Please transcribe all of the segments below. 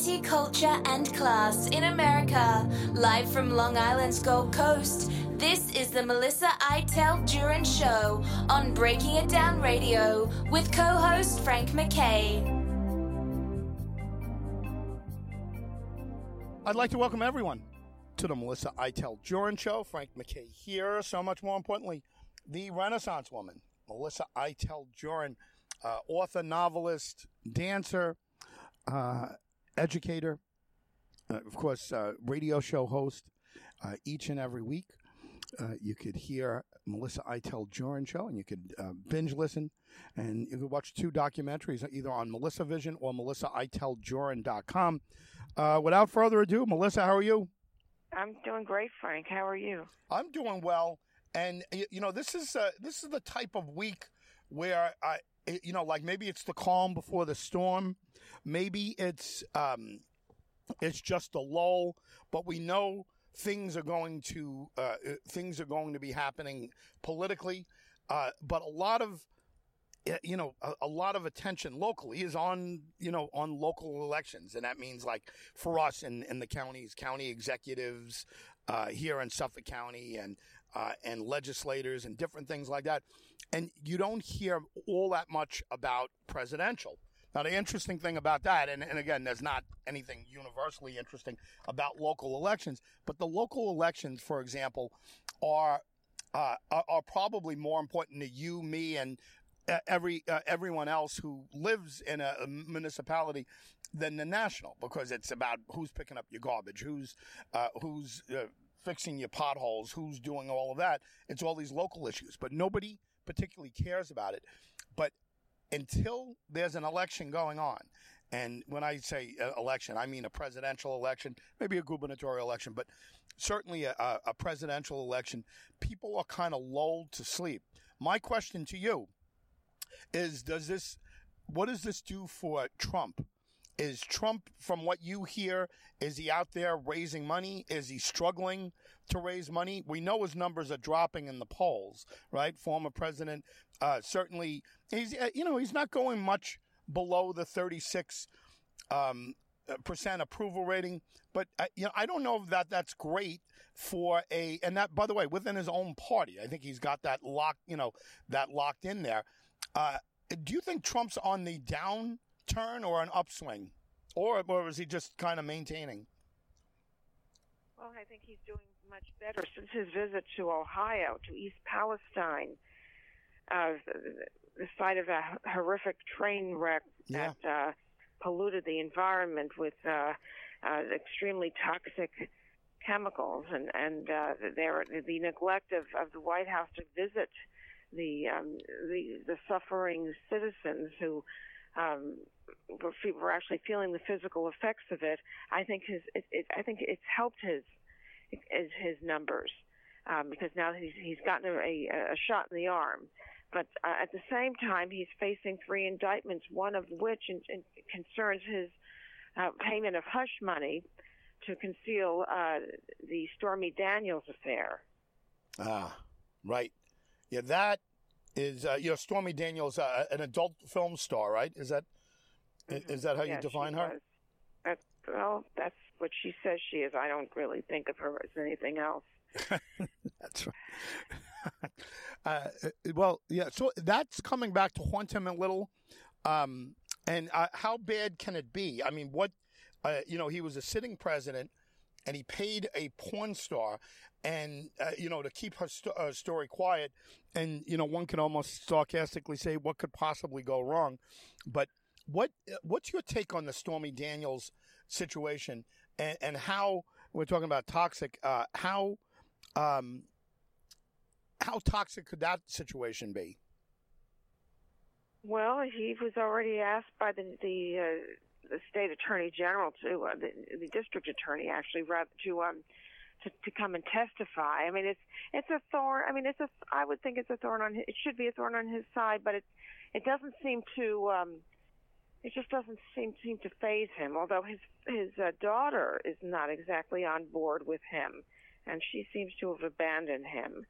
Culture, and class in America. Live from Long Island's Gold Coast, this is the Melissa Iteld Jurin Show on Breaking It Down Radio with co host Frank MacKay. I'd like to welcome everyone to the Melissa Iteld Jurin Show. Frank MacKay here. So much more importantly, the Renaissance woman, Melissa Iteld Jurin, uh, author, novelist, dancer, uh, educator, uh, of course, uh, radio show host uh, each and every week. Uh, you could hear Melissa Iteld Jurin show, and you could uh, binge listen, and you could watch two documentaries either on Melissa Vision or MelissaIteldJurin.com. Uh, without further ado, Melissa, how are you? I'm doing great, Frank. How are you? I'm doing well, and you know this is uh, this is the type of week where I, you know, like maybe it's the calm before the storm, maybe it's um, it's just a lull, but we know things are going to uh, uh, things are going to be happening politically, uh, but a lot of uh, you know a, a lot of attention locally is on you know on local elections. And that means like for us in, in the counties county executives uh, here in suffolk county and uh, and legislators and different things like that and you don't hear all that much about presidential. Now the interesting thing about that and, and again there's not anything universally interesting about local elections but the local elections for example are uh, are, probably more important to you, me, and uh, every uh, everyone else who lives in a, a municipality than the national because it's about who's picking up your garbage, who's uh, who's uh, fixing your potholes, who's doing all of that. It's all these local issues, but nobody particularly cares about it. But until there's an election going on, and when I say uh, election, I mean a presidential election, maybe a gubernatorial election, but certainly a, a a presidential election, people are kind of lulled to sleep. My question to you is does this what does this do for Trump? Is Trump, from what you hear, is he out there raising money? Is he struggling to raise money? We know his numbers are dropping in the polls, right? Former president, uh, certainly, he's uh, you know he's not going much below the 36 um, uh, percent approval rating, but uh, you know I don't know that that's great for a and that by the way within his own party. I think he's got that locked you know that locked in there. Uh, do you think Trump's on the downturn or an upswing, or or is he just kind of maintaining? Well, I think he's doing much better since his visit to Ohio, to East Palestine, uh, the, the site of a horrific train wreck Yeah. that uh, polluted the environment with uh, uh, extremely toxic chemicals, and and uh, there the neglect of, of the White House to visit the um, the the suffering citizens who um, were, were actually feeling the physical effects of it. I think his it, it, I think it's helped his his, his numbers um, because now he's he's gotten a, a, a shot in the arm. But uh, at the same time, he's facing three indictments, one of which in, in concerns his uh, payment of hush money to conceal uh, the Stormy Daniels affair. Ah, right. Yeah, that is uh, you know Stormy Daniels, uh, an adult film star, right? Is that i- is that how you define her? That's, well, that's what she says she is. I don't really think of her as anything else. That's right. uh, well, yeah. So that's coming back to haunt him a little. Um, and uh, how bad can it be? I mean, what? Uh, you know, he was a sitting president, and he paid a porn star, and uh, you know, to keep her sto- uh, story quiet. And you know, one can almost sarcastically say, "What could possibly go wrong?" But what what's your take on the Stormy Daniels situation, and, and how we're talking about toxic? Uh, how um, how toxic could that situation be? Well, he was already asked by the the, uh, the state attorney general to uh, the, the district attorney actually rather to um to, to come and testify. I mean, it's it's a thorn. I mean, it's a. I would think it's a thorn on. His, it should be a thorn on his side, but it it doesn't seem to. um It just doesn't seem seem to phase him. Although his his uh, daughter is not exactly on board with him, and she seems to have abandoned him,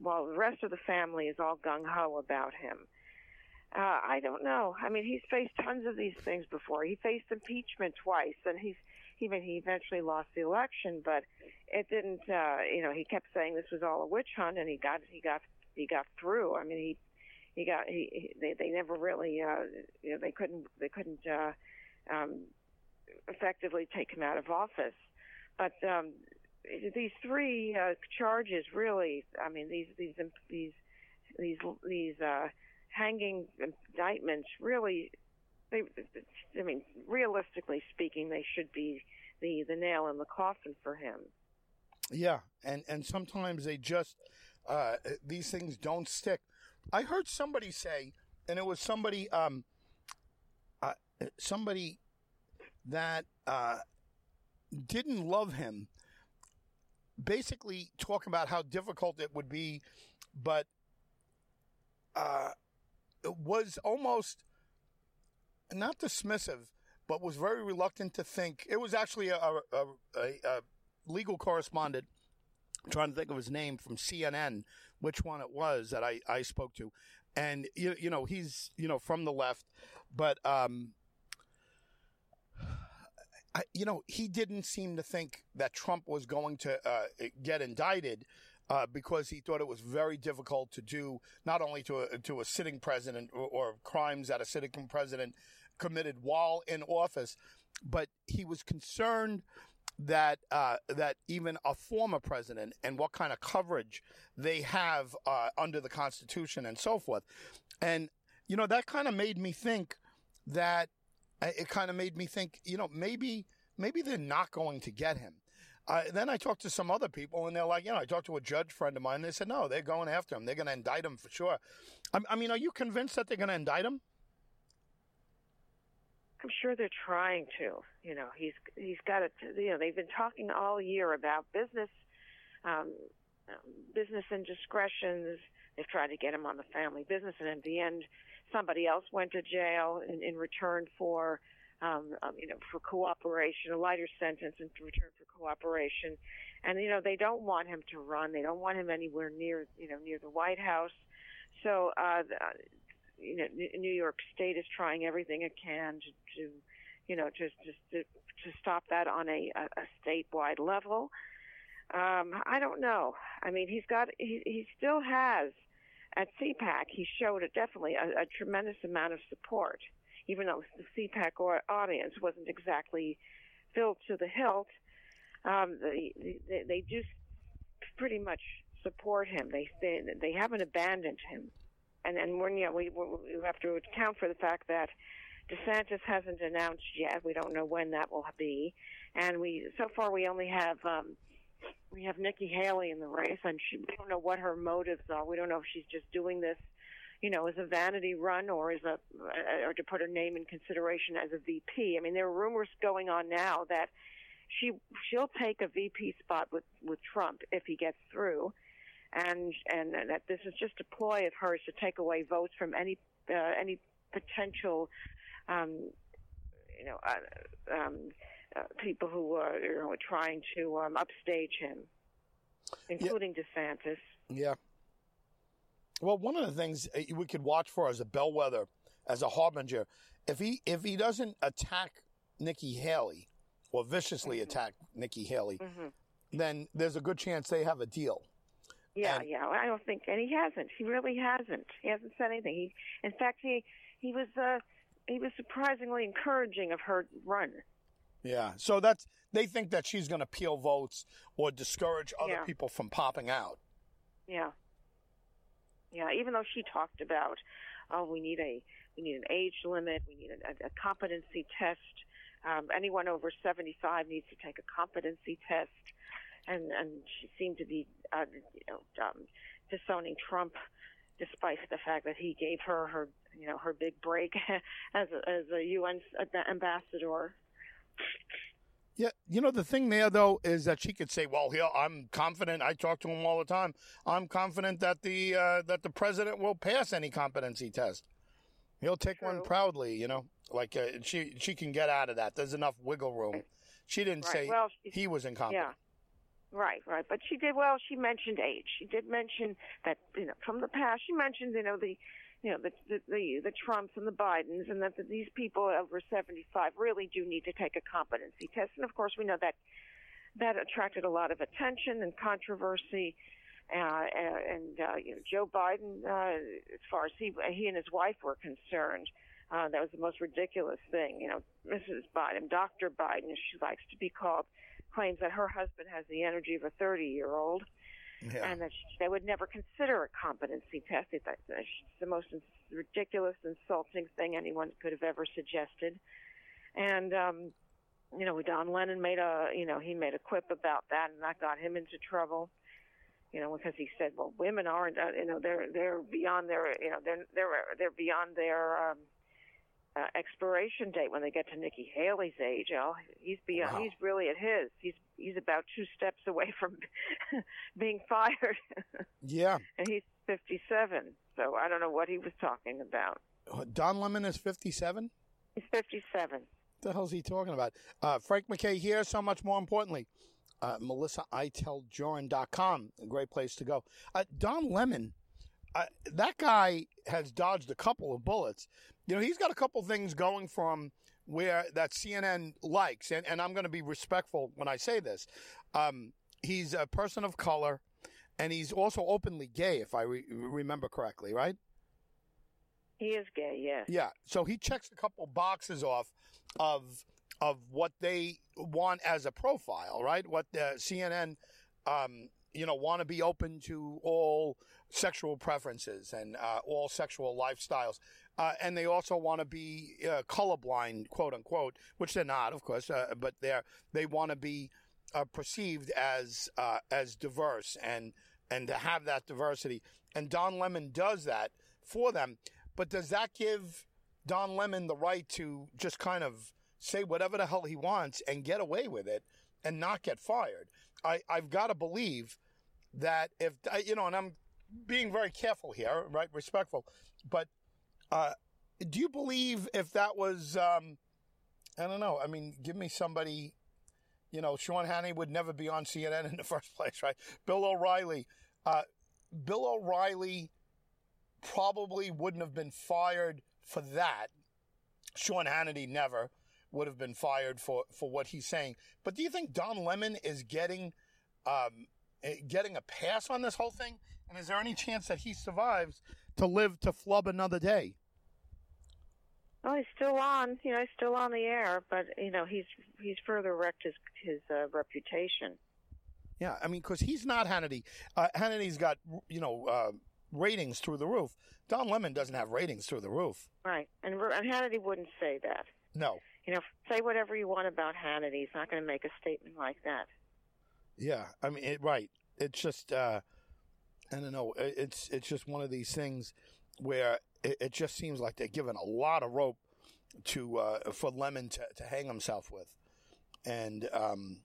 while the rest of the family is all gung ho about him. Uh, I don't know. I mean, he's faced tons of these things before. He faced impeachment twice, and he's even he eventually lost the election, but it didn't. Uh, you know, he kept saying this was all a witch hunt, and he got he got he got through. I mean, he he got he, he they they never really uh, you know they couldn't they couldn't uh, um, effectively take him out of office, but um, these three uh, charges really. I mean, these these these these these uh, hanging indictments really they I mean realistically speaking they should be the the nail in the coffin for him. Yeah, and and sometimes they just uh, these things don't stick. I heard somebody say, and it was somebody um, uh, somebody that uh, didn't love him. Basically, talk about how difficult it would be, but uh, was almost not dismissive, but was very reluctant to think. It was actually a, a, a, a legal correspondent, I'm trying to think of his name from CNN, which one it was that I, I spoke to. And, you, you know, he's, you know, from the left, but, um, I, you know, he didn't seem to think that Trump was going to uh, get indicted uh, because he thought it was very difficult to do not only to a, to a sitting president or, or crimes that a sitting president committed while in office, but he was concerned that uh, that even a former president and what kind of coverage they have uh, under the Constitution and so forth, and you know that kind of made me think that uh, it kind of made me think you know maybe maybe they're not going to get him uh, then I talked to some other people, and they're like, you know, I talked to a judge friend of mine. And they said, no, they're going after him. They're going to indict him for sure. I, I mean, are you convinced that they're going to indict him? I'm sure they're trying to. You know, he's he's got it. You know, they've been talking all year about business, um, business indiscretions. They've tried to get him on the family business, and in the end, somebody else went to jail in, in return for um, um, you know, for cooperation, a lighter sentence in return for cooperation. And, you know, they don't want him to run. They don't want him anywhere near, you know, near the White House. So, uh, you know, New York State is trying everything it can to, to you know, just, just to, to stop that on a, a, statewide level. Um, I don't know. I mean, he's got, he, he still has, at CPAC, he showed a, definitely a, a tremendous amount of support even though the CPAC audience wasn't exactly filled to the hilt, um, they, they, they do pretty much support him. They they, they haven't abandoned him, and and when you know, we we have to account for the fact that DeSantis hasn't announced yet. We don't know when that will be, and we so far we only have. Um, we have Nikki Haley in the race, and she, we don't know what her motives are. We don't know if she's just doing this you know, as a vanity run or as a, or to put her name in consideration as a VP. I mean, there are rumors going on now that she she'll take a VP spot with with Trump if he gets through, and and that this is just a ploy of hers to take away votes from any uh, any potential, um, you know, uh, um, uh, people who are you know trying to um, upstage him, including yeah. DeSantis. Yeah. Well, one of the things uh, we could watch for as a bellwether, as a harbinger, if he if he doesn't attack Nikki Haley or viciously mm-hmm. attack Nikki Haley, mm-hmm. then there's a good chance they have a deal. Yeah, and, yeah. I don't think, and he hasn't. He really hasn't. He hasn't said anything. He, in fact, he he was uh, he was surprisingly encouraging of her run. Yeah. So that's they think that she's going to peel votes or discourage other yeah. people from popping out. Yeah. Yeah, even though she talked about, oh, we need a we need an age limit, we need a, a competency test. Um, anyone over 75 needs to take a competency test, and and she seemed to be, uh, you know, um, disowning Trump, despite the fact that he gave her her you know her big break as a, as a UN ambassador. Yeah, you know the thing there though is that she could say, "Well, here I'm confident. I talk to him all the time. I'm confident that the uh, that the president will pass any competency test. He'll take True. one proudly. You know, like uh, she she can get out of that. There's enough wiggle room. She didn't right. say well, he was incompetent. Yeah. Right, right. But she did well. She mentioned age. She did mention that you know from the past. She mentioned you know the you know the the the, the Trumps and the Bidens, and that, that these people over 75 really do need to take a competency test. And of course, we know that that attracted a lot of attention and controversy. Uh, and uh, you know, Joe Biden, uh, as far as he he and his wife were concerned, uh, that was the most ridiculous thing. You know, Mrs. Biden, Dr. Biden, as she likes to be called, claims that her husband has the energy of a 30 year old. Yeah. And that she, they would never consider a competency test. It's the most ridiculous, insulting thing anyone could have ever suggested. And um, you know, Don Lemon made a, you know, he made a quip about that, and that got him into trouble. You know, because he said, well, women aren't, uh, you know, they're they're beyond their, you know, they're they're they're beyond their um, uh, expiration date when they get to Nikki Haley's age. Oh, he's beyond. Wow. He's really at his. He's he's about two steps away from being fired. yeah. And he's fifty-seven. So I don't know what he was talking about. Don Lemon is fifty-seven. He's fifty-seven. What the hell's he talking about? Uh, Frank MacKay here. So much more importantly, uh, a great place to go. Uh, Don Lemon. Uh, that guy has dodged a couple of bullets you know, he's got a couple things going from where that CNN likes, and, and I'm going to be respectful when I say this. Um, he's a person of color, and he's also openly gay, if I re- remember correctly, right? He is gay, yes. Yeah. So he checks a couple boxes off of of what they want as a profile, right? What the CNN, um, you know, want to be open to all sexual preferences and uh, all sexual lifestyles. Uh, and they also want to be uh, colorblind, quote unquote, which they're not, of course, uh, but they're they want to be uh, perceived as uh, as diverse and and to have that diversity. And Don Lemon does that for them. But does that give Don Lemon the right to just kind of say whatever the hell he wants and get away with it and not get fired? I, I've got to believe that if you know, and I'm being very careful here, right, respectful, but uh, do you believe if that was, um, I don't know. I mean, give me somebody, you know, Sean Hannity would never be on CNN in the first place, right? Bill O'Reilly, uh, Bill O'Reilly probably wouldn't have been fired for that. Sean Hannity never would have been fired for, for what he's saying. But do you think Don Lemon is getting, um, eh, getting a pass on this whole thing? And is there any chance that he survives to live to flub another day. Well, he's still on. You know, he's still on the air, but you know, he's he's further wrecked his his uh, reputation. Yeah, I mean, because he's not Hannity. Uh, Hannity's got you know uh, ratings through the roof. Don Lemon doesn't have ratings through the roof. Right, and, and Hannity wouldn't say that. No. You know, say whatever you want about Hannity. He's not going to make a statement like that. Yeah, I mean, it, right. It's just. Uh, I don't know. It's it's just one of these things where it, it just seems like they're giving a lot of rope to uh, for Lemon to, to hang himself with, and um,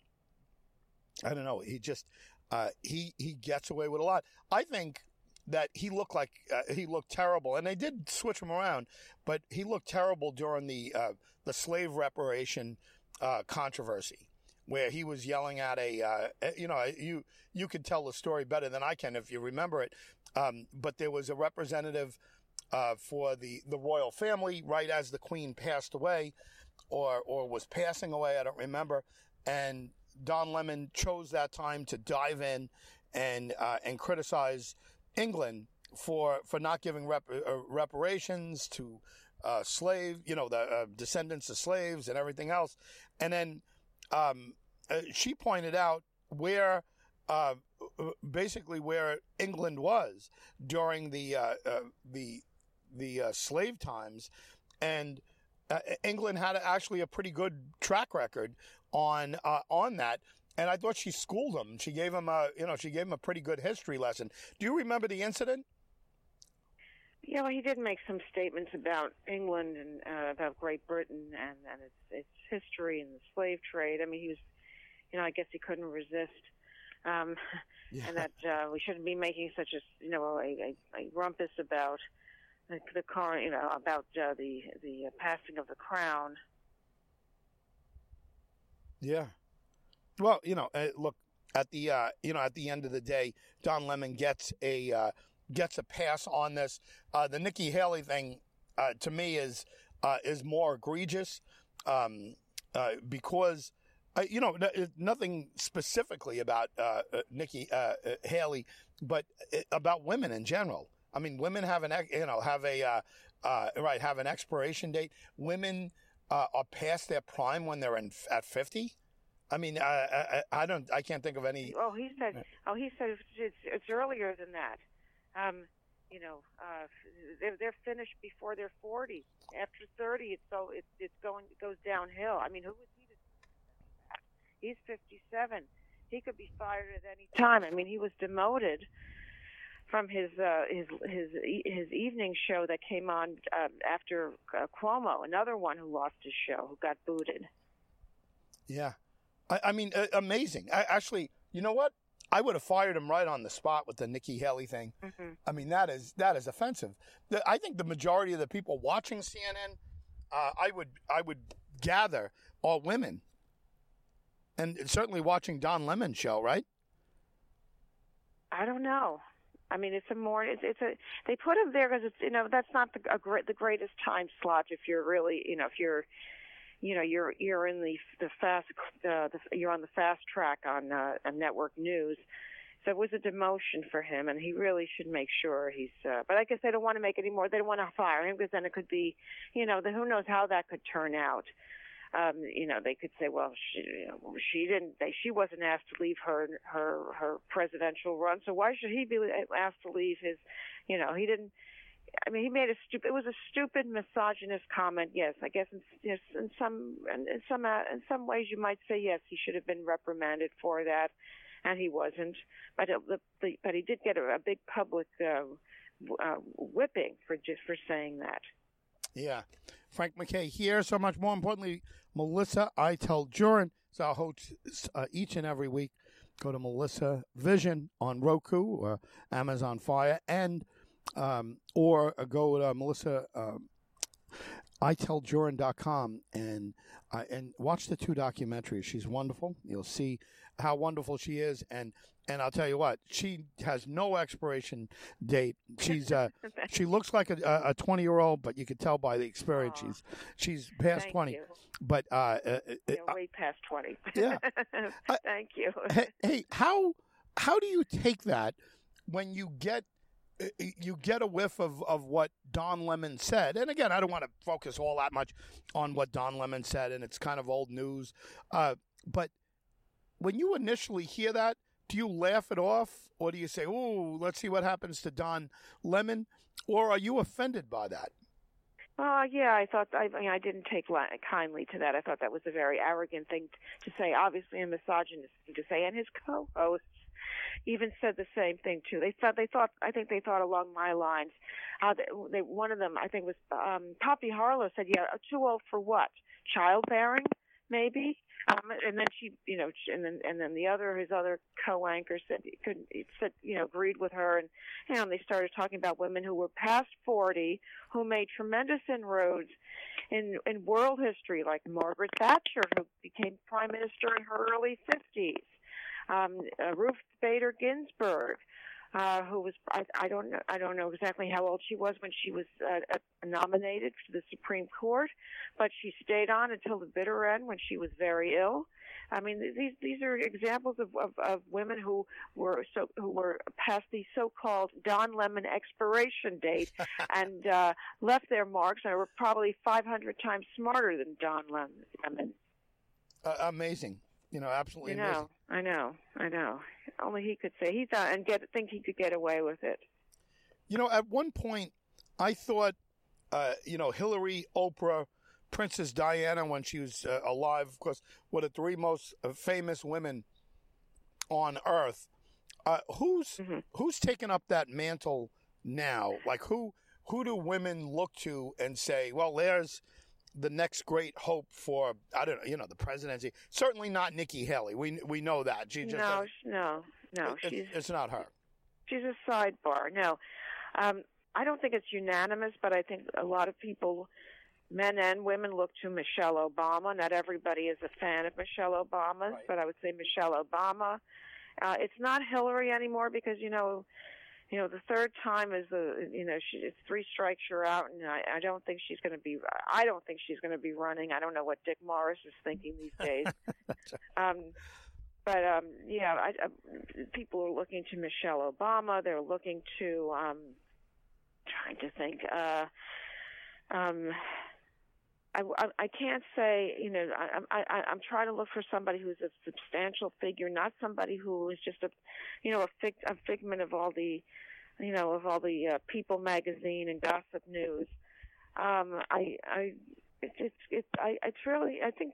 I don't know. He just uh, he he gets away with a lot. I think that he looked like uh, he looked terrible, and they did switch him around, but he looked terrible during the uh, the slave reparation uh, controversy where he was yelling at a, uh, you know, you you could tell the story better than I can if you remember it. Um, but there was a representative uh, for the the royal family right as the queen passed away, or or was passing away. I don't remember. And Don Lemon chose that time to dive in and uh, and criticize England for for not giving rep- uh, reparations to uh, slave, you know, the uh, descendants of slaves and everything else. And then um, uh, she pointed out where uh, basically where England was during the uh, uh the the uh, slave times, and England had actually a pretty good track record on on that. And I thought she schooled him. She gave him a you know she gave him a pretty good history lesson. Do you remember the incident? Yeah, well, he did make some statements about England and uh, about Great Britain and, and its, its history and the slave trade. I mean, he was you know, I guess he couldn't resist. Um, yeah. and that uh, we shouldn't be making such a you know a, a, a rumpus about the, the car you know about uh, the the uh, passing of the crown. Yeah, well, you know, uh, look at the uh, you know at the end of the day, Don Lemon gets a uh, gets a pass on this. Uh, the Nikki Haley thing, uh, to me, is uh, is more egregious um, uh, because. Uh, you know, nothing specifically about uh, uh, Nikki uh, Haley, but about women in general. I mean, women have an you know have a right have an expiration date. Women are past their prime when they're in at fifty. I mean, I, I, I don't, I can't think of any. Oh, he said, oh, he said it's, it's earlier than that. Um, you know, uh, they're, they're finished before they're 40. After 30, it's so it's it's going it goes downhill. I mean, who was? He's 57. He could be fired at any time. I mean, he was demoted from his uh, his his his evening show that came on uh, after uh, Cuomo, another one who lost his show, who got booted. Yeah, I, I mean, uh, amazing. I, actually, you know what? I would have fired him right on the spot with the Nikki Haley thing. Mm-hmm. I mean, that is that is offensive. The, I think the majority of the people watching CNN, uh, I would I would gather are women, and certainly watching Don Lemon show, right? I don't know. I mean, it's a more it's, it's a they put him there because it's you know that's not the a great the greatest time slot if you're really you know if you're you know you're you're in the the fast uh, the, you're on the fast track on uh, on network news. So it was a demotion for him, and he really should make sure he's. Uh, but I guess they don't want to make any more. They don't want to fire him because then it could be, you know, the, who knows how that could turn out. Um, you know, they could say, well, she, she didn't. They, she wasn't asked to leave her her her presidential run, so why should he be asked to leave his? You know, he didn't I mean, he made a stupid. It was a stupid misogynist comment. Yes, I guess in, yes, in some in some uh, in some ways you might say yes, he should have been reprimanded for that, and he wasn't. But it, the, the, but he did get a, a big public uh, uh, whipping for just for saying that. Yeah, Frank MacKay here. So much more importantly, Melissa Iteld Jurin is our host uh, each and every week. Go to Melissa Vision on Roku or Amazon Fire and um, or go to Melissa. Um, iteldjurin.com and uh, and watch the two documentaries. She's wonderful. You'll see how wonderful she is, and and I'll tell you what, she has no expiration date. She's uh, she looks like a, a twenty year old, but you could tell by the experience Aww. she's she's past Thank twenty. You. But uh, uh, uh way past twenty. Yeah. Thank you. hey, how how do you take that when you get you get a whiff of, of what Don Lemon said. And again, I don't want to focus all that much on what Don Lemon said, and it's kind of old news. Uh, but when you initially hear that, do you laugh it off, or do you say, "Oh, let's see what happens to Don Lemon," or are you offended by that? Uh, yeah, I thought I, mean, I didn't take kindly to that. I thought that was a very arrogant thing to say. Obviously, a misogynist thing to say, and his co-hosts even said the same thing too. They thought they thought I think they thought along my lines. Uh, they one of them I think was um, Poppy Harlow said, "Yeah, too old for what? Childbearing, maybe." Um, and then she, you know, and then and then the other his other co-anchor said he could said you know agreed with her, and you know they started talking about women who were past forty who made tremendous inroads in in world history, like Margaret Thatcher, who became prime minister in her early fifties um, uh, Ruth Bader Ginsburg, uh, who was I, I don't know I don't know exactly how old she was when she was uh, uh, nominated to the Supreme Court, but she stayed on until the bitter end when she was very ill. I mean these these are examples of, of, of women who were so who were past the so-called Don Lemon expiration date and uh, left their marks and were probably 500 times smarter than Don Lemon. Uh, amazing. You know, absolutely. I know, amazing. I know, I know. Only he could say he thought and get think he could get away with it. You know, at one point, I thought, uh, you know, Hillary, Oprah, Princess Diana, when she was uh, alive, of course, were the three most uh, famous women on Earth. Uh, who's mm-hmm. who's taken up that mantle now? Like who who do women look to and say, well, there's the next great hope for I don't know, you know, the presidency. Certainly not Nikki Haley. We we know that. She just no, no, no. It, she's, it's not her. She's a sidebar. No, um, I don't think it's unanimous, but I think a lot of people, men and women, look to Michelle Obama. Not everybody is a fan of Michelle Obama, right. but I would say Michelle Obama. Uh, it's not Hillary anymore because you know you know, the third time is the, you know, she, it's three strikes you're out, and I, I don't think she's going to be. I don't think she's going to be running. I don't know what Dick Morris is thinking these days. um, but um, yeah, I, I, people are looking to Michelle Obama. They're looking to, um, trying to think. Uh, um, I, I, I can't say, you know, I, I, I'm trying to look for somebody who's a substantial figure, not somebody who is just a, you know, a, fig, a figment of all the, you know, of all the uh, People magazine and Gossip News. Um, I, I, it's, it's, it's, I, it's really, I think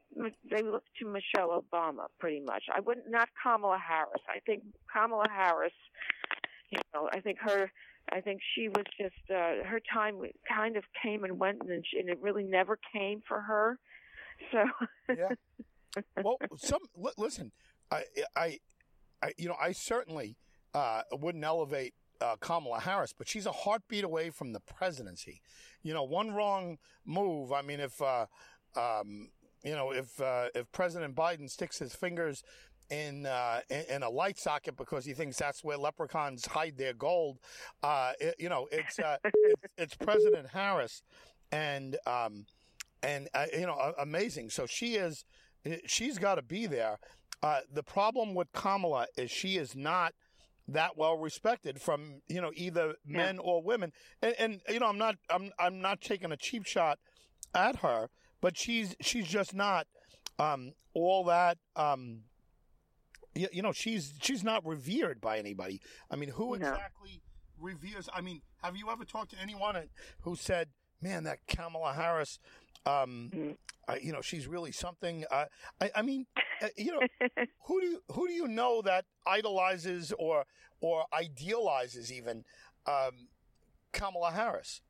they look to Michelle Obama pretty much. I wouldn't, not Kamala Harris. I think Kamala Harris, you know, I think her I think she was just uh, her time kind of came and went, and, she, and it really never came for her. So yeah. Well, some listen, I, I, I, you know, I certainly uh, wouldn't elevate uh, Kamala Harris, but she's a heartbeat away from the presidency. You know, one wrong move. I mean, if uh, um, you know, if uh, if President Biden sticks his fingers in, uh, in a light socket because he thinks that's where leprechauns hide their gold. Uh, it, you know, it's, uh, it's, it's President Harris, and um, and uh, you know, amazing. So she is, she's got to be there. Uh, the problem with Kamala is she is not that well respected from you know either men yeah. or women, and, and you know, I'm not I'm I'm not taking a cheap shot at her, but she's she's just not um, all that. Um, you, you know, she's she's not revered by anybody. I mean, who exactly no. reveres? I mean, have you ever talked to anyone who said, "Man, that Kamala Harris"? Um, mm. uh, you know, she's really something. Uh, I, I, mean, uh, you know, who do you who do you know that idolizes or or idealizes even um, Kamala Harris?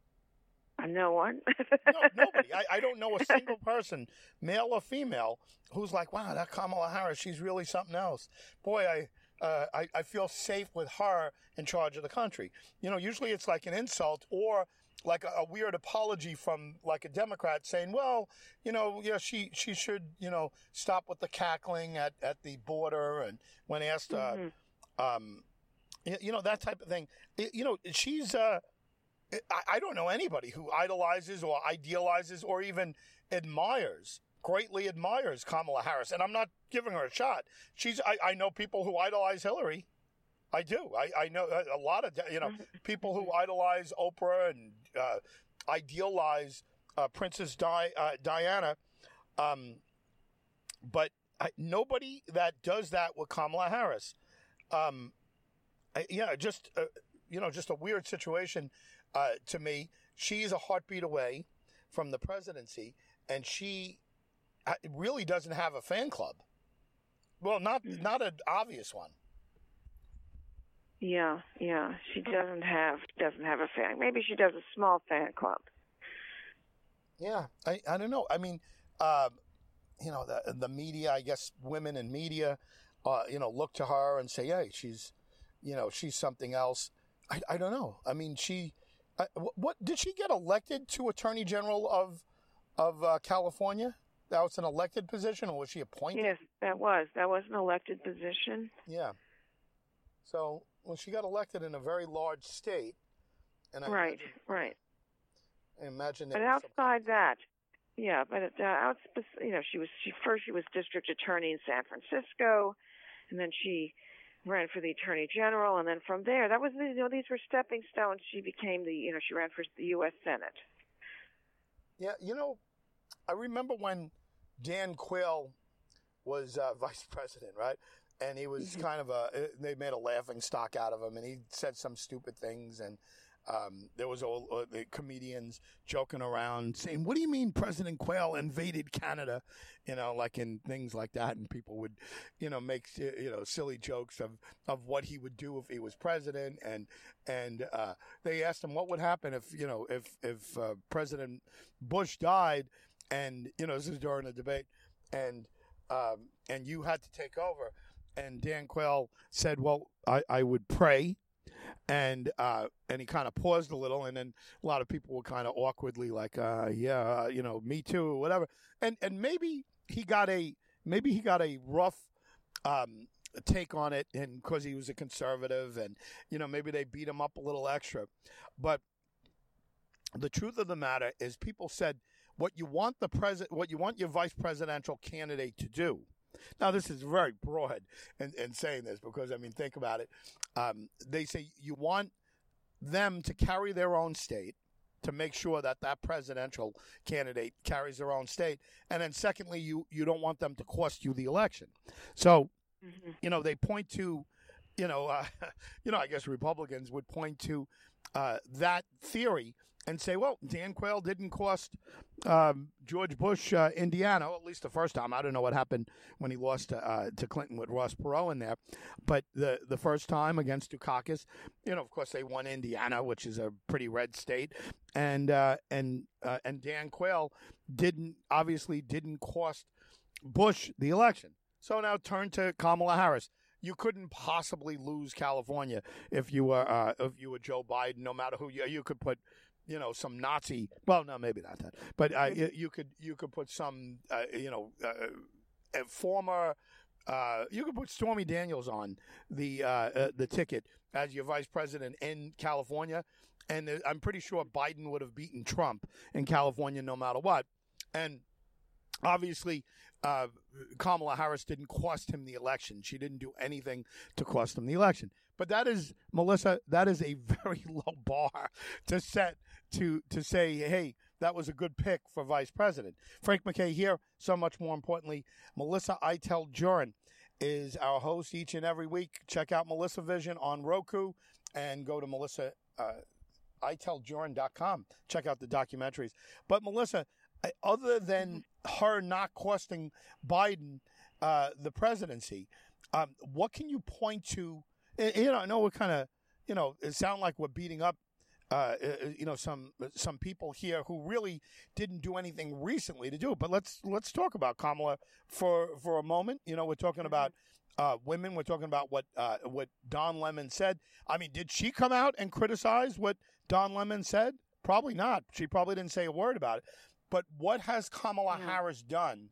No one. no, nobody. I, I don't know a single person, male or female, who's like, wow, that Kamala Harris, she's really something else. Boy, I. Uh, I, I feel safe with her in charge of the country. You know, usually it's like an insult or like a, a, weird apology from like a Democrat saying, well, you know, yeah, she, she should, you know, stop with the cackling at, at the border. And when asked, uh, mm-hmm. um, you know, that type of thing, you know, she's, uh, I, don't know anybody who idolizes or idealizes or even admires greatly admires Kamala Harris, and I'm not giving her a shot. She's I, I know people who idolize Hillary. I do. I, I know a lot of you know people who idolize Oprah and uh, idealize uh, Princess Di, uh, Diana, um, but I, nobody that does that with Kamala Harris. Um, I, yeah, just uh, you know, just a weird situation uh, to me. She's a heartbeat away from the presidency, and she uh, really doesn't have a fan club. Well, not mm-hmm. not an obvious one. Yeah, yeah. She doesn't have doesn't have a fan. Maybe she does a small fan club. Yeah, I I don't know. I mean, uh, you know, the the media. I guess women in media, uh, you know, look to her and say, "Hey, she's, you know, she's something else." I I don't know. I mean, she uh, what did she get elected to Attorney General of of uh, California? That was an elected position, or was she appointed? Yes, that was. That was an elected position. Yeah. So, well, she got elected in a very large state, and I right, imagine, right. I imagine. But outside that, yeah, but uh, out, you know, she was she first she was district attorney in San Francisco, and then she ran for the attorney general, and then from there, that was you know these were stepping stones. She became the you know she ran for the U.S. Senate. Yeah, you know, I remember when Dan Quayle was uh, vice president, right? And he was mm-hmm. kind of a they made a laughing stock out of him, and he said some stupid things, and um, there was all uh, the comedians joking around saying, "What do you mean President Quayle invaded Canada?" You know, like in things like that, and people would, you know, make you know silly jokes of of what he would do if he was president, and and uh, they asked him what would happen if you know if if uh, President Bush died, and you know this is during a debate, and um, and you had to take over, and Dan Quayle said, "Well, I, I would pray." And uh, and he kind of paused a little, and then a lot of people were kind of awkwardly like, uh, "Yeah, uh, you know, me too," or whatever. And and maybe he got a maybe he got a rough um, take on it, and because he was a conservative, and you know maybe they beat him up a little extra, but the truth of the matter is, people said what you want the president, what you want your vice presidential candidate to do. Now, this is very broad in, in saying this because I mean, think about it. Um, they say you want them to carry their own state to make sure that that presidential candidate carries their own state. And then secondly, you, you don't want them to cost you the election. So, mm-hmm. you know, they point to, you know, uh, you know, I guess Republicans would point to uh, that theory and say, well, Dan Quayle didn't cost um, George Bush uh, Indiana, at least the first time. I don't know what happened when he lost to, uh, to Clinton with Ross Perot in there, but the the first time against Dukakis, you know, of course they won Indiana, which is a pretty red state, and uh, and uh, and Dan Quayle didn't obviously didn't cost Bush the election. So now turn to Kamala Harris you couldn't possibly lose California if you were uh, if you were Joe Biden. No matter who you you could put you know some Nazi. Well, no, maybe not that, but uh, you, you, could you could put some uh, you know uh, former. Uh, you could put Stormy Daniels on the uh, uh, the ticket as your vice president in California, and I'm pretty sure Biden would have beaten Trump in California no matter what. And obviously, uh, Kamala Harris didn't cost him the election. She didn't do anything to cost him the election. But that is, Melissa, that is a very low bar to set to to say, hey, that was a good pick for vice president. Frank MacKay here. So much more importantly, Melissa Iteld Jurin is our host each and every week. Check out Melissa Vision on Roku and go to Melissa. Uh, IteldJurin.com. Check out the documentaries. But Melissa, other than her not costing Biden uh, the presidency, um, what can you point to? You know, I know we're kind of, you know, it sounds like we're beating up uh, uh, you know some some people here who really didn't do anything recently to do it. But let's let's talk about Kamala for for a moment. You know, we're talking mm-hmm. about uh, women. We're talking about what uh, what Don Lemon said. I mean, did she come out and criticize what Don Lemon said? Probably not. She probably didn't say a word about it. But what has Kamala mm-hmm. Harris done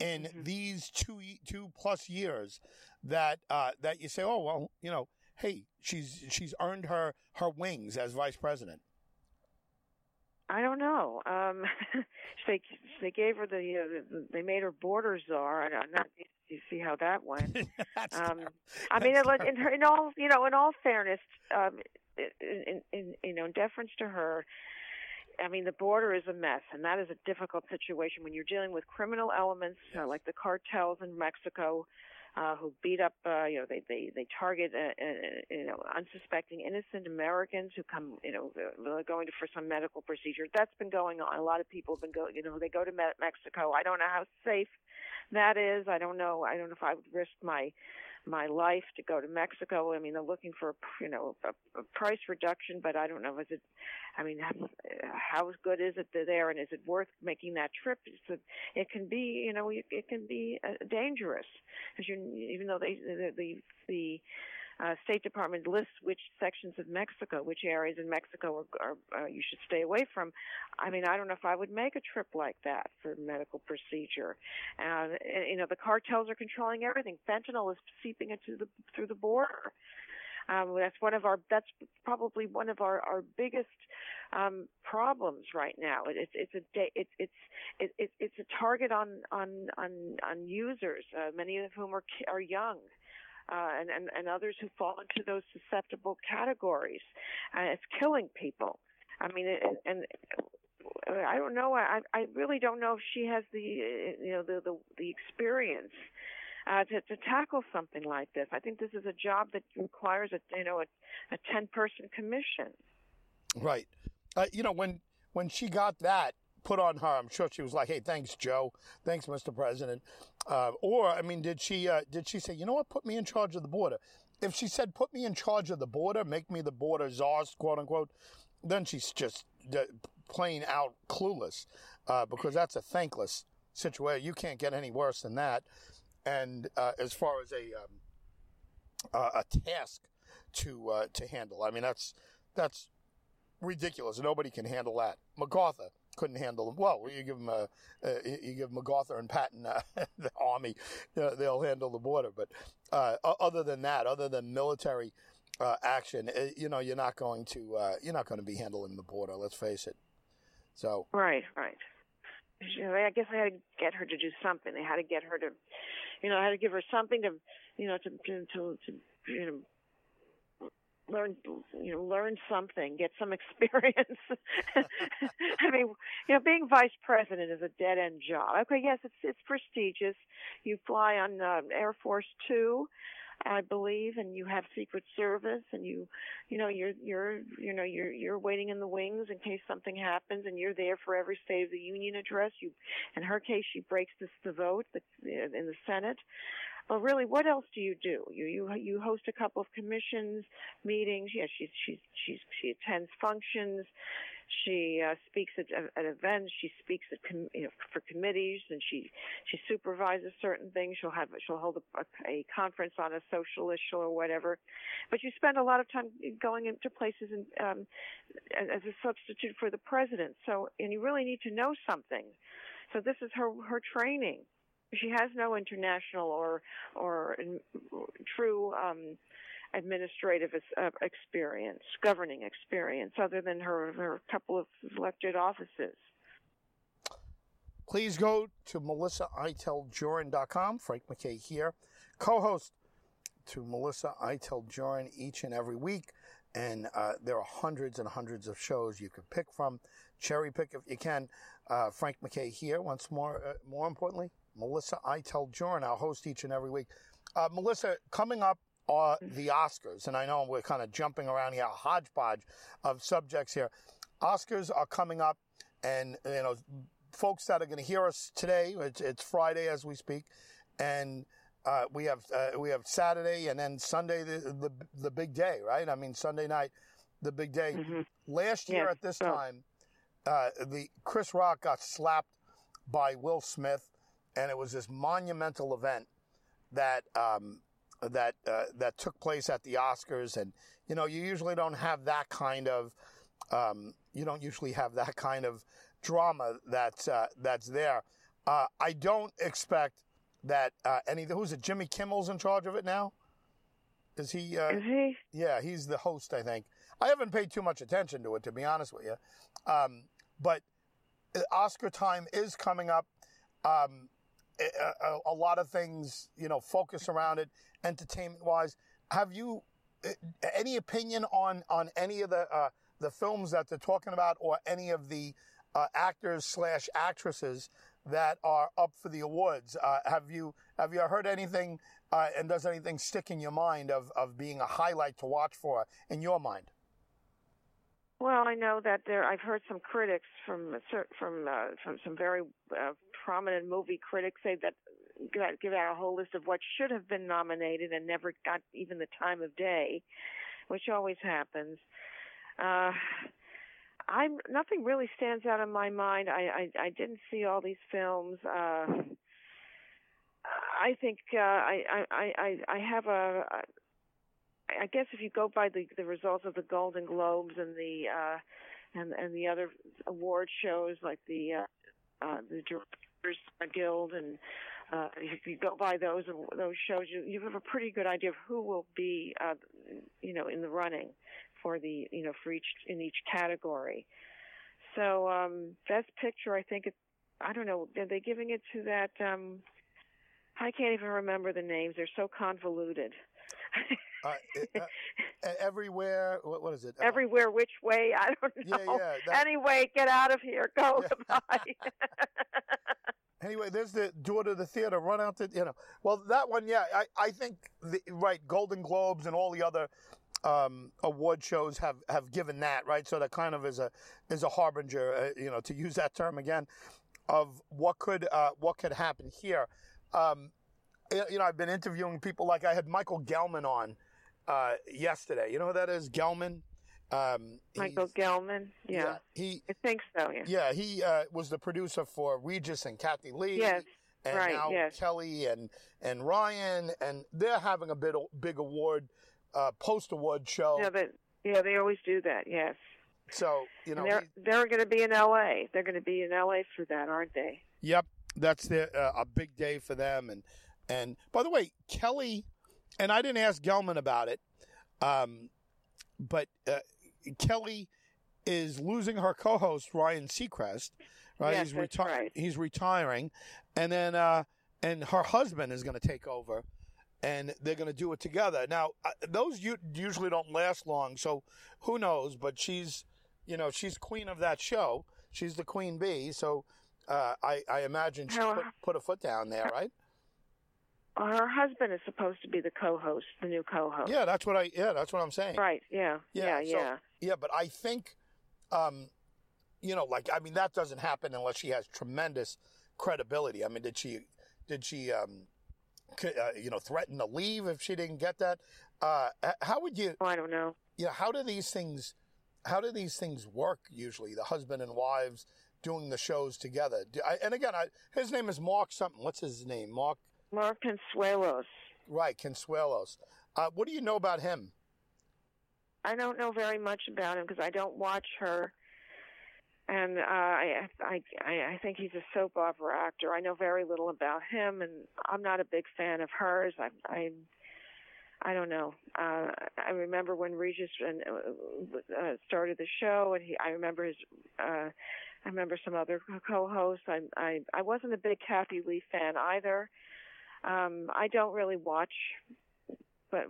in mm-hmm. these two two plus years that uh, that you say, oh well, you know, hey, she's she's earned her her wings as vice president? I don't know. Um, they they gave her the, uh, they made her border czar. I not you see how that went. um, I mean, in, her, in all you know, in all fairness, um, in, in you know, in deference to her, I mean, the border is a mess, and that is a difficult situation when you're dealing with criminal elements yes. uh, like the cartels in Mexico uh, who beat up, uh, you know, they they they target, uh, uh, you know, unsuspecting innocent Americans who come, you know, going to, for some medical procedure. That's been going on. A lot of people have been going, you know, they go to Mexico. I don't know how safe that is. I don't know. I don't know if I would risk my my life to go to Mexico. I mean, they're looking for you know a, a price reduction, but I don't know. Is it? I mean, how, good is it there, and is it worth making that trip? It's a, it can be, you know, it, it can be uh, dangerous, because you even though they the the, the uh, State Department lists which sections of Mexico, which areas in Mexico are, are uh, you should stay away from. I mean, I don't know if I would make a trip like that for medical procedure. Uh, you know, the cartels are controlling everything. Fentanyl is seeping into the through the border. Um, that's one of our. That's probably one of our our biggest um, problems right now. It, it's it's a it's it's it, it's a target on on on on users, uh, many of whom are are young uh, and, and, and others who fall into those susceptible categories. And it's killing people. I mean, and I don't know. I I really don't know if she has the you know the the, the experience uh, to to tackle something like this. I think this is a job that requires a you know a, a ten person commission. Right. Uh, you know when when she got that put on her. I'm sure she was like, "Hey, thanks, Joe. Thanks, Mr. President." Uh, or, I mean, did she uh, did she say, "You know what? Put me in charge of the border"? If she said, "Put me in charge of the border, make me the border czar," quote unquote, then she's just uh, plain out clueless uh, because that's a thankless situation. You can't get any worse than that. And uh, as far as a um, a task to uh, to handle, I mean, that's that's ridiculous. Nobody can handle that. MacArthur couldn't handle them. Well, you give them a, uh, you give MacArthur and Patton uh, the army, uh, they'll handle the border. But uh, other than that, other than military uh, action, uh, you know, you're not going to you're not going to be handling the border. Let's face it. So right, right. I guess I had to get her to do something. They had to get her to, you know, I had to give her something to, you know, to to, to you know learn you know learn something get some experience. I mean you know being vice president is a dead end job. Okay yes it's it's prestigious. You fly on uh, air force 2 I believe, and you have Secret Service, and you, you know, you're you're you know you're you're waiting in the wings in case something happens, and you're there for every State of the Union address. You, in her case, she breaks this the vote in the Senate. Well, really, what else do you do? You you you host a couple of commissions meetings. Yes, she she she she attends functions. She uh, speaks at, at events. She speaks at com- you know, for committees, and she she supervises certain things. She'll have she'll hold a, a conference on a social issue or whatever. But you spend a lot of time going into places and um, as a substitute for the president. So, and you really need to know something. So this is her her training she has no international or or true um, administrative uh, experience, governing experience, other than her her couple of elected offices. Please go to melissaiteldjurin.com. Frank MacKay here, co-host to Melissa Iteld Jurin each and every week. And uh, there are hundreds and hundreds of shows you can pick from. Cherry pick if you can. Uh, Frank MacKay here. Once more, uh, more importantly, Melissa Iteld Jurin, our host each and every week. Uh, Melissa, coming up are the Oscars, and I know we're kind of jumping around here, a hodgepodge of subjects here. Oscars are coming up, and you know, folks that are going to hear us today, it's, it's, Friday as we speak, and uh, we have uh, we have Saturday and then Sunday the, the, the big day, right? I mean Sunday night, the big day. Mm-hmm. Last year yes. at this time, uh, the Chris Rock got slapped by Will Smith and it was this monumental event that um, that uh, that took place at the Oscars. And you know, you usually don't have that kind of um, you don't usually have that kind of drama that's uh, that's there. Uh, I don't expect that uh, any. Who's it? Jimmy Kimmel's in charge of it now. Is he? Uh, Is he? Yeah, he's the host. I think. I haven't paid too much attention to it, to be honest with you. Um, but uh, Oscar time is coming up. Um, a, a, lot of things, you know, focus around it, entertainment wise. Have you uh, any opinion on on any of the uh, the films that they're talking about, or any of the uh, actors slash actresses that are up for the awards? Uh, have you have you heard anything, uh, and does anything stick in your mind of of being a highlight to watch for in your mind? Well, I know that there. I've heard some critics from from uh, from some very uh, prominent movie critics say that give out a whole list of what should have been nominated and never got even the time of day, which always happens. Uh, I'm nothing really stands out in my mind. I I, I didn't see all these films. Uh, I think uh, I, I I I have a. I guess if you go by the the results of the Golden Globes and the uh, and and the other award shows like the uh, uh, the Directors Guild and uh, if you go by those those shows, you you have a pretty good idea of who will be uh, you know in the running for the you know for each in each category. So um, best picture, I think it. I don't know. Are they giving it to that? Um, I can't even remember the names. They're so convoluted. Uh, uh, everywhere. What, what is it? Uh, everywhere, which way? I don't know. Yeah, yeah. That, anyway, get out of here. Go. Yeah. Goodbye. anyway, there's the door to the theater. Run out to you know. Well, that one, yeah. I I think the, right. Golden Globes and all the other um, award shows have, have given that right. So that kind of is a is a harbinger, uh, you know, to use that term again, of what could uh, what could happen here. Um, you know, I've been interviewing people like I had Michael Gelman on uh, yesterday. You know who that is? Gelman. Um, Michael Gelman. Yeah. yeah. He. I think so. Yeah. Yeah. He uh, was the producer for Regis and Kathie Lee. Yes. And right, now yes. Kelly and and Ryan, and they're having a big big award, uh, post award show. Yeah, but yeah, they always do that. Yes. So you know and they're he- they're going to be in L.A. They're going to be in L.A. for that, aren't they? Yep, that's uh, a big day for them. And and by the way, Kelly, and I didn't ask Gelman about it, um, but uh, Kelly is losing her co-host Ryan Seacrest. Right, Yes, he's reti- right. He's retiring, and then uh, and her husband is going to take over. And they're going to do it together. Now, uh, those u- usually don't last long, so who knows? But she's, you know, she's queen of that show. She's the queen bee, so uh, I, I imagine she put, put a foot down there, right? Her husband is supposed to be the co-host, the new co-host. Yeah, that's what I. Yeah, that's what I'm saying. Right. Yeah. Yeah, Yeah. so- Yeah. Yeah, but I think, um, you know, like I mean, that doesn't happen unless she has tremendous credibility. I mean, did she, did she, um, uh, you know, threaten to leave if she didn't get that? Uh, how would you? Oh, I don't know. you know, how do these things, how do these things work usually? The husband and wives doing the shows together. Do, I, and again, I, his name is Mark something. What's his name? Mark, Mark Consuelos. right? Consuelos. Uh, what do you know about him? I don't know very much about him because I don't watch her, and uh, I, I I I think he's a soap opera actor. I know very little about him, and I'm not a big fan of hers. I I I don't know. Uh, I remember when Regis and, uh, uh, started the show, and he I remember his. Uh, I remember some other co-hosts. I I I wasn't a big Kathie Lee fan either. Um, I don't really watch, but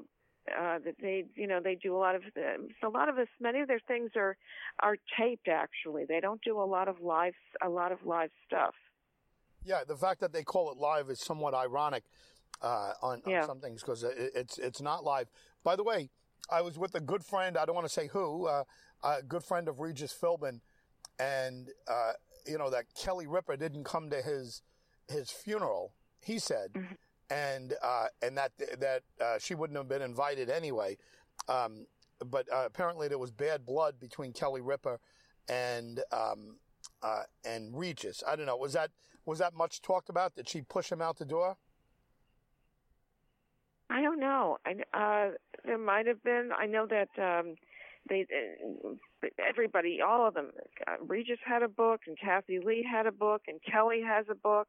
uh that they you know they do a lot of um, a lot of this many of their things are are taped actually they don't do a lot of live a lot of live stuff Yeah, the fact that they call it live is somewhat ironic uh, on, on some things because it, it's it's not live. By the way, I was with a good friend. I don't want to say who. Uh, a good friend of Regis Philbin, and uh, you know that Kelly Ripa didn't come to his his funeral. He said, and uh, and that that uh, she wouldn't have been invited anyway. Um, but uh, apparently there was bad blood between Kelly Ripa and um, uh, and Regis. I don't know. Was that was that much talked about? Did she push him out the door? i don't know i uh there might have been i know that um they uh, everybody all of them uh, regis had a book and kathie lee had a book and kelly has a book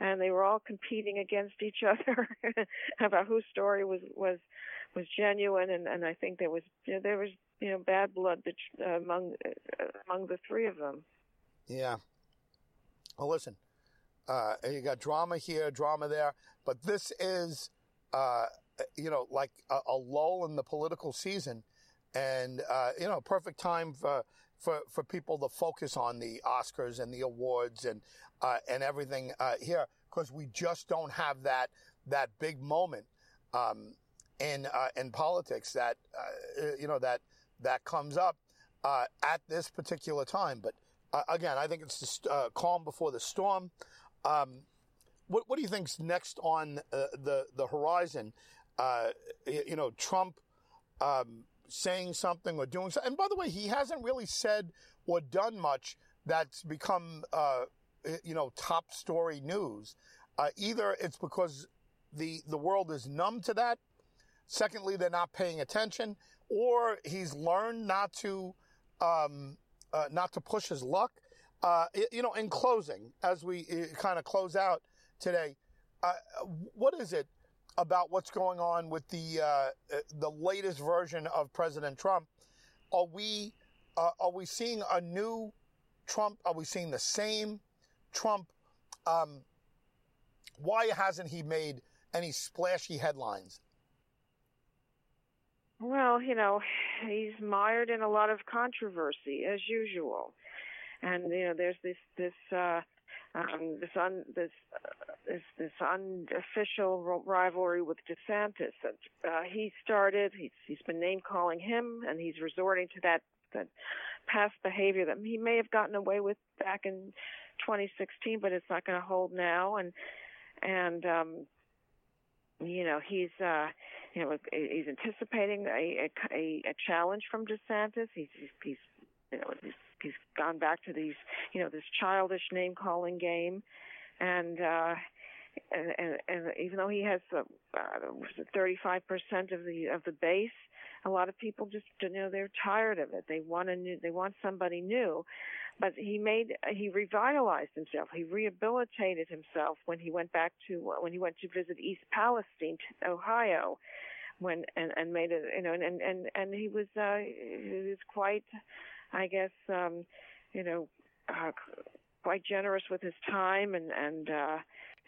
and they were all competing against each other about whose story was was was genuine and and i think there was you know, there was you know bad blood uh, among uh, among the three of them Yeah. Well, listen, uh, you got drama here, drama there, but this is, uh, you know, like a, a lull in the political season, and uh, you know, perfect time for for for people to focus on the Oscars and the awards and uh, and everything uh, here because we just don't have that that big moment um, in uh, in politics that uh, you know that that comes up uh, at this particular time, but uh, again, I think it's uh, calm before the storm. Um, what, what do you think's next on uh, the the horizon? Uh, you know, Trump um, saying something or doing something. And by the way, he hasn't really said or done much that's become uh, you know top story news. Uh, either it's because the the world is numb to that. Secondly, they're not paying attention, or he's learned not to um, uh, not to push his luck. Uh, you know, in closing, as we uh, kind of close out today, uh, what is it about what's going on with the uh, uh, the latest version of President Trump? Are we uh, are we seeing a new Trump? Are we seeing the same Trump? Um, why hasn't he made any splashy headlines? Well, you know, he's mired in a lot of controversy as usual, and you know, there's this this uh, um, this un this uh, this this unofficial rivalry with DeSantis that uh, he started. He's he's been name calling him, and he's resorting to that that past behavior that he may have gotten away with back in 2016, but it's not going to hold now, and and um, you know he's uh you know he's anticipating a a, a challenge from DeSantis. He's he's, he's you know he's, he's gone back to these you know this childish name calling game, and uh and, and and even though he has uh, uh, 35 percent of the of the base, a lot of people just you know they're tired of it. They want a new, they want somebody new. But he made he revitalized himself. He rehabilitated himself when he went back to when he went to visit East Palestine, Ohio, when and and made it you know and and and he was uh he was quite, I guess um, you know. Uh, quite generous with his time and and uh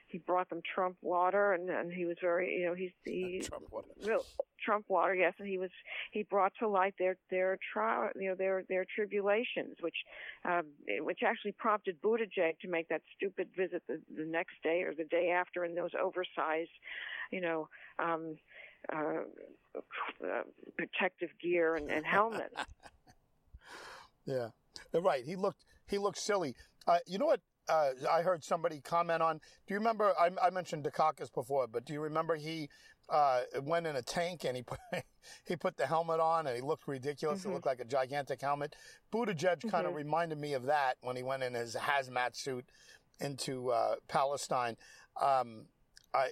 he brought them Trump water, and and he was very, you know, he's he Trump water. real Trump water, yes, and he was he brought to light their their trial, you know, their their tribulations, which um, which actually prompted Buttigieg to make that stupid visit the, the next day or the day after in those oversized, you know. um uh, uh, protective gear and, and helmet. yeah, right. He looked he looked silly. Uh, you know what? uh, I heard somebody comment on. Do you remember? I, I mentioned Dukakis before, but do you remember he uh, went in a tank and he put he put the helmet on and he looked ridiculous. Mm-hmm. It looked like a gigantic helmet. Buttigieg mm-hmm. kind of reminded me of that when he went in his hazmat suit into uh, Palestine. Um,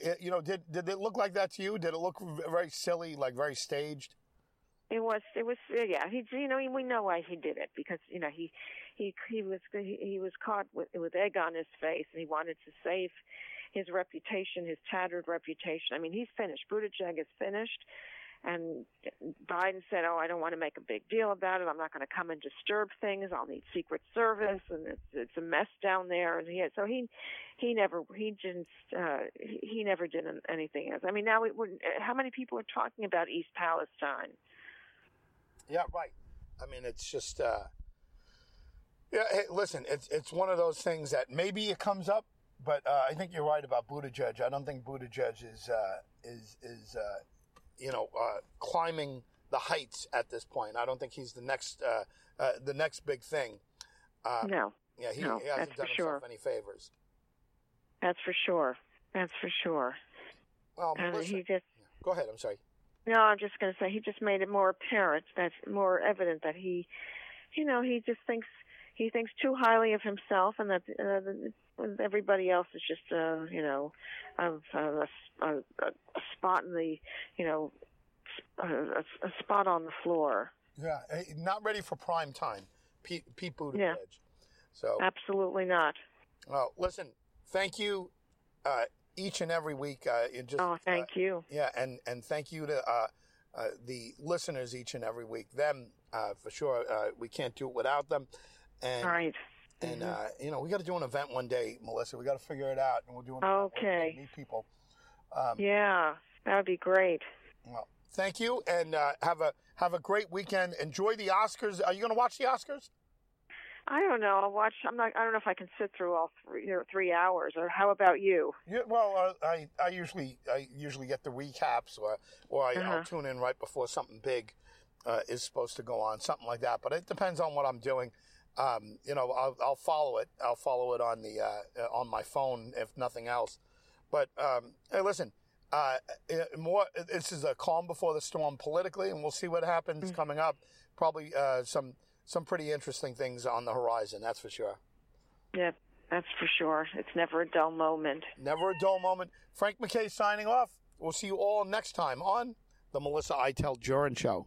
it, you know, did did it look like that to you? Did it look very silly, like very staged? It was. It was. Yeah. He. You know. We know why he did it because you know he he he was he, he was caught with with egg on his face, and he wanted to save his reputation, his tattered reputation. I mean, he's finished. Buttigieg is finished. And Biden said, "Oh, I don't want to make a big deal about it. I'm not going to come and disturb things. I'll need Secret Service, and it's it's a mess down there." And he had, so he he never he just uh, he never did anything else. I mean, now would, how many people are talking about East Palestine? Yeah, right. I mean, it's just uh, yeah, hey, listen, it's it's one of those things that maybe it comes up, but uh, I think you're right about Buttigieg. I don't think Buttigieg is uh, is is uh, you know uh, climbing the heights at this point. I don't think he's the next uh, uh, the next big thing. no. Yeah, he, no, he hasn't done himself sure. any favors. That's for sure. That's for sure. Well, he just go ahead. I'm sorry. No, I'm just going to say he just made it more apparent, that's more evident that he, you know, he just thinks he thinks too highly of himself, and that uh, everybody else is just, uh, you know, a, a, a, a spot in the, you know, a, a spot on the floor. Yeah, not ready for prime time, Pete, Pete Buttigieg. Yeah. So absolutely not. Well, listen, thank you uh, each and every week. Uh, just, oh, thank uh, you. Yeah, and and thank you to uh, uh, the listeners each and every week. Them uh, for sure. we can't do it without them. And, right. And mm-hmm. uh, you know, we got to do an event one day, Melissa. We got to figure it out, and we'll do an okay. meet people. Um, yeah, that would be great. Well, thank you, and uh, have a have a great weekend. Enjoy the Oscars. Are you going to watch the Oscars? I don't know. I'll watch. I'm not. I don't know if I can sit through all three, you know, three hours. Or how about you? Yeah, well, uh, I I usually I usually get the recaps, or or I, uh-huh. will tune in right before something big uh, is supposed to go on, something like that. But it depends on what I'm doing um, you know, I'll, I'll, follow it. I'll follow it on the uh, uh, on my phone if nothing else. But um, hey, listen, uh, more. This is a calm before the storm politically, and we'll see what happens mm-hmm. coming up. Probably uh, some some pretty interesting things on the horizon. That's for sure. Yep, that's for sure. It's never a dull moment. Never a dull moment. Frank MacKay signing off. We'll see you all next time on the Melissa Iteld Jurin Show.